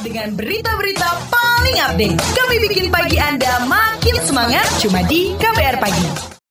dengan berita-berita paling update. Kami bikin pagi Anda makin semangat cuma di KBR Pagi.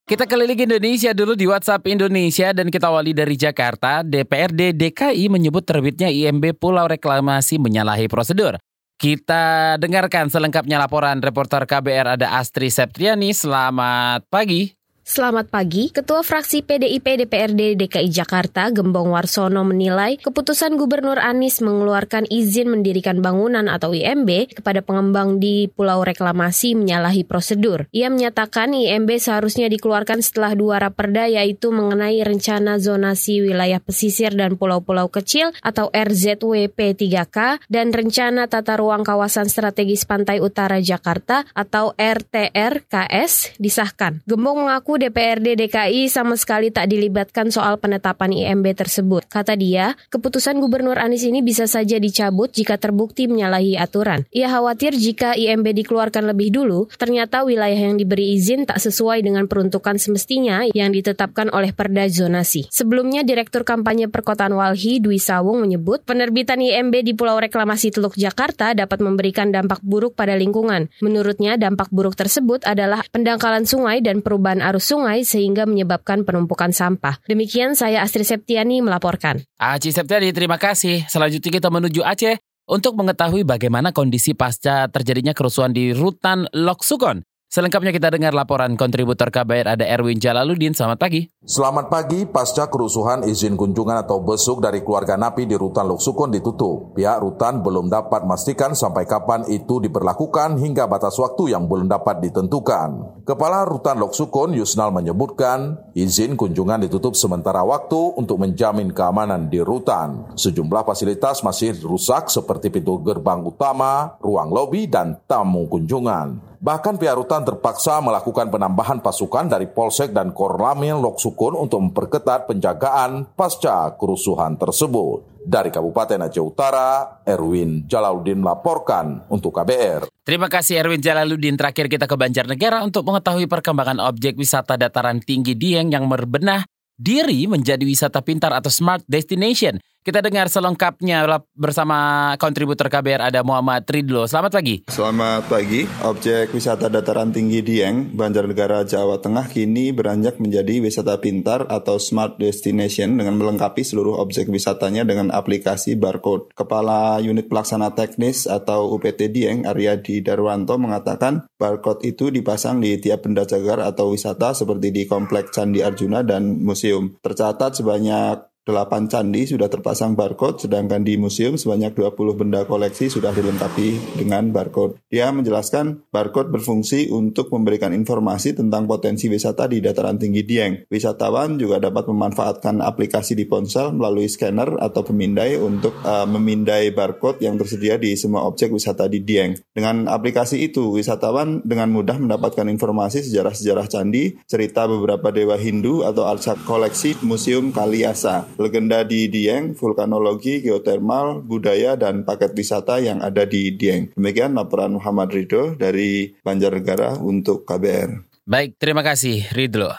Kita keliling Indonesia dulu di WhatsApp Indonesia dan kita awali dari Jakarta. DPRD DKI menyebut terbitnya IMB Pulau Reklamasi menyalahi prosedur. Kita dengarkan selengkapnya laporan reporter KBR ada Astri Septriani. Selamat pagi. Selamat pagi, Ketua Fraksi PDIP DPRD DKI Jakarta Gembong Warsono menilai keputusan Gubernur Anies mengeluarkan izin mendirikan bangunan atau IMB kepada pengembang di Pulau Reklamasi menyalahi prosedur. Ia menyatakan IMB seharusnya dikeluarkan setelah dua raperda yaitu mengenai rencana zonasi wilayah pesisir dan pulau-pulau kecil atau RZWP 3K dan rencana tata ruang kawasan strategis pantai utara Jakarta atau RTRKS disahkan. Gembong mengaku DPRD DKI sama sekali tak dilibatkan soal penetapan IMB tersebut. Kata dia, keputusan Gubernur Anies ini bisa saja dicabut jika terbukti menyalahi aturan. Ia khawatir jika IMB dikeluarkan lebih dulu, ternyata wilayah yang diberi izin tak sesuai dengan peruntukan semestinya yang ditetapkan oleh Perda Zonasi. Sebelumnya, Direktur Kampanye Perkotaan Walhi Dwi Sawung menyebut penerbitan IMB di Pulau Reklamasi Teluk Jakarta dapat memberikan dampak buruk pada lingkungan. Menurutnya, dampak buruk tersebut adalah pendangkalan sungai dan perubahan arus sungai sehingga menyebabkan penumpukan sampah. Demikian saya Astri Septiani melaporkan. Aci Septiani, terima kasih. Selanjutnya kita menuju Aceh untuk mengetahui bagaimana kondisi pasca terjadinya kerusuhan di Rutan Loksukon. Selengkapnya kita dengar laporan kontributor KBR ada Erwin Jalaluddin. Selamat pagi. Selamat pagi, pasca kerusuhan izin kunjungan atau besuk dari keluarga napi di Rutan Loksukon ditutup. Pihak Rutan belum dapat memastikan sampai kapan itu diberlakukan hingga batas waktu yang belum dapat ditentukan. Kepala Rutan Loksukon Yusnal menyebutkan izin kunjungan ditutup sementara waktu untuk menjamin keamanan di Rutan. Sejumlah fasilitas masih rusak seperti pintu gerbang utama, ruang lobi, dan tamu kunjungan. Bahkan pihak rutan terpaksa melakukan penambahan pasukan dari Polsek dan Korlamil Loksukun untuk memperketat penjagaan pasca kerusuhan tersebut. Dari Kabupaten Aceh Utara, Erwin Jalaluddin melaporkan untuk KBR. Terima kasih Erwin Jalaluddin. Terakhir kita ke Banjarnegara untuk mengetahui perkembangan objek wisata dataran tinggi Dieng yang berbenah diri menjadi wisata pintar atau smart destination. Kita dengar selengkapnya bersama kontributor KBR ada Muhammad Ridlo. Selamat pagi. Selamat pagi. Objek wisata dataran tinggi Dieng, Banjarnegara, Jawa Tengah kini beranjak menjadi wisata pintar atau smart destination dengan melengkapi seluruh objek wisatanya dengan aplikasi barcode. Kepala Unit Pelaksana Teknis atau UPT Dieng, Aryadi Darwanto mengatakan barcode itu dipasang di tiap benda cagar atau wisata seperti di Komplek Candi Arjuna dan Museum. Tercatat sebanyak 8 candi sudah terpasang barcode, sedangkan di museum sebanyak 20 benda koleksi sudah dilengkapi dengan barcode. Dia menjelaskan barcode berfungsi untuk memberikan informasi tentang potensi wisata di dataran tinggi Dieng. Wisatawan juga dapat memanfaatkan aplikasi di ponsel melalui scanner atau pemindai untuk uh, memindai barcode yang tersedia di semua objek wisata di Dieng. Dengan aplikasi itu, wisatawan dengan mudah mendapatkan informasi sejarah-sejarah candi, cerita beberapa dewa Hindu atau arsak koleksi Museum Kaliasa legenda di Dieng, vulkanologi, geotermal, budaya, dan paket wisata yang ada di Dieng. Demikian laporan Muhammad Ridho dari Banjarnegara untuk KBR. Baik, terima kasih Ridho.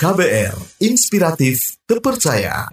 KBR, inspiratif, terpercaya.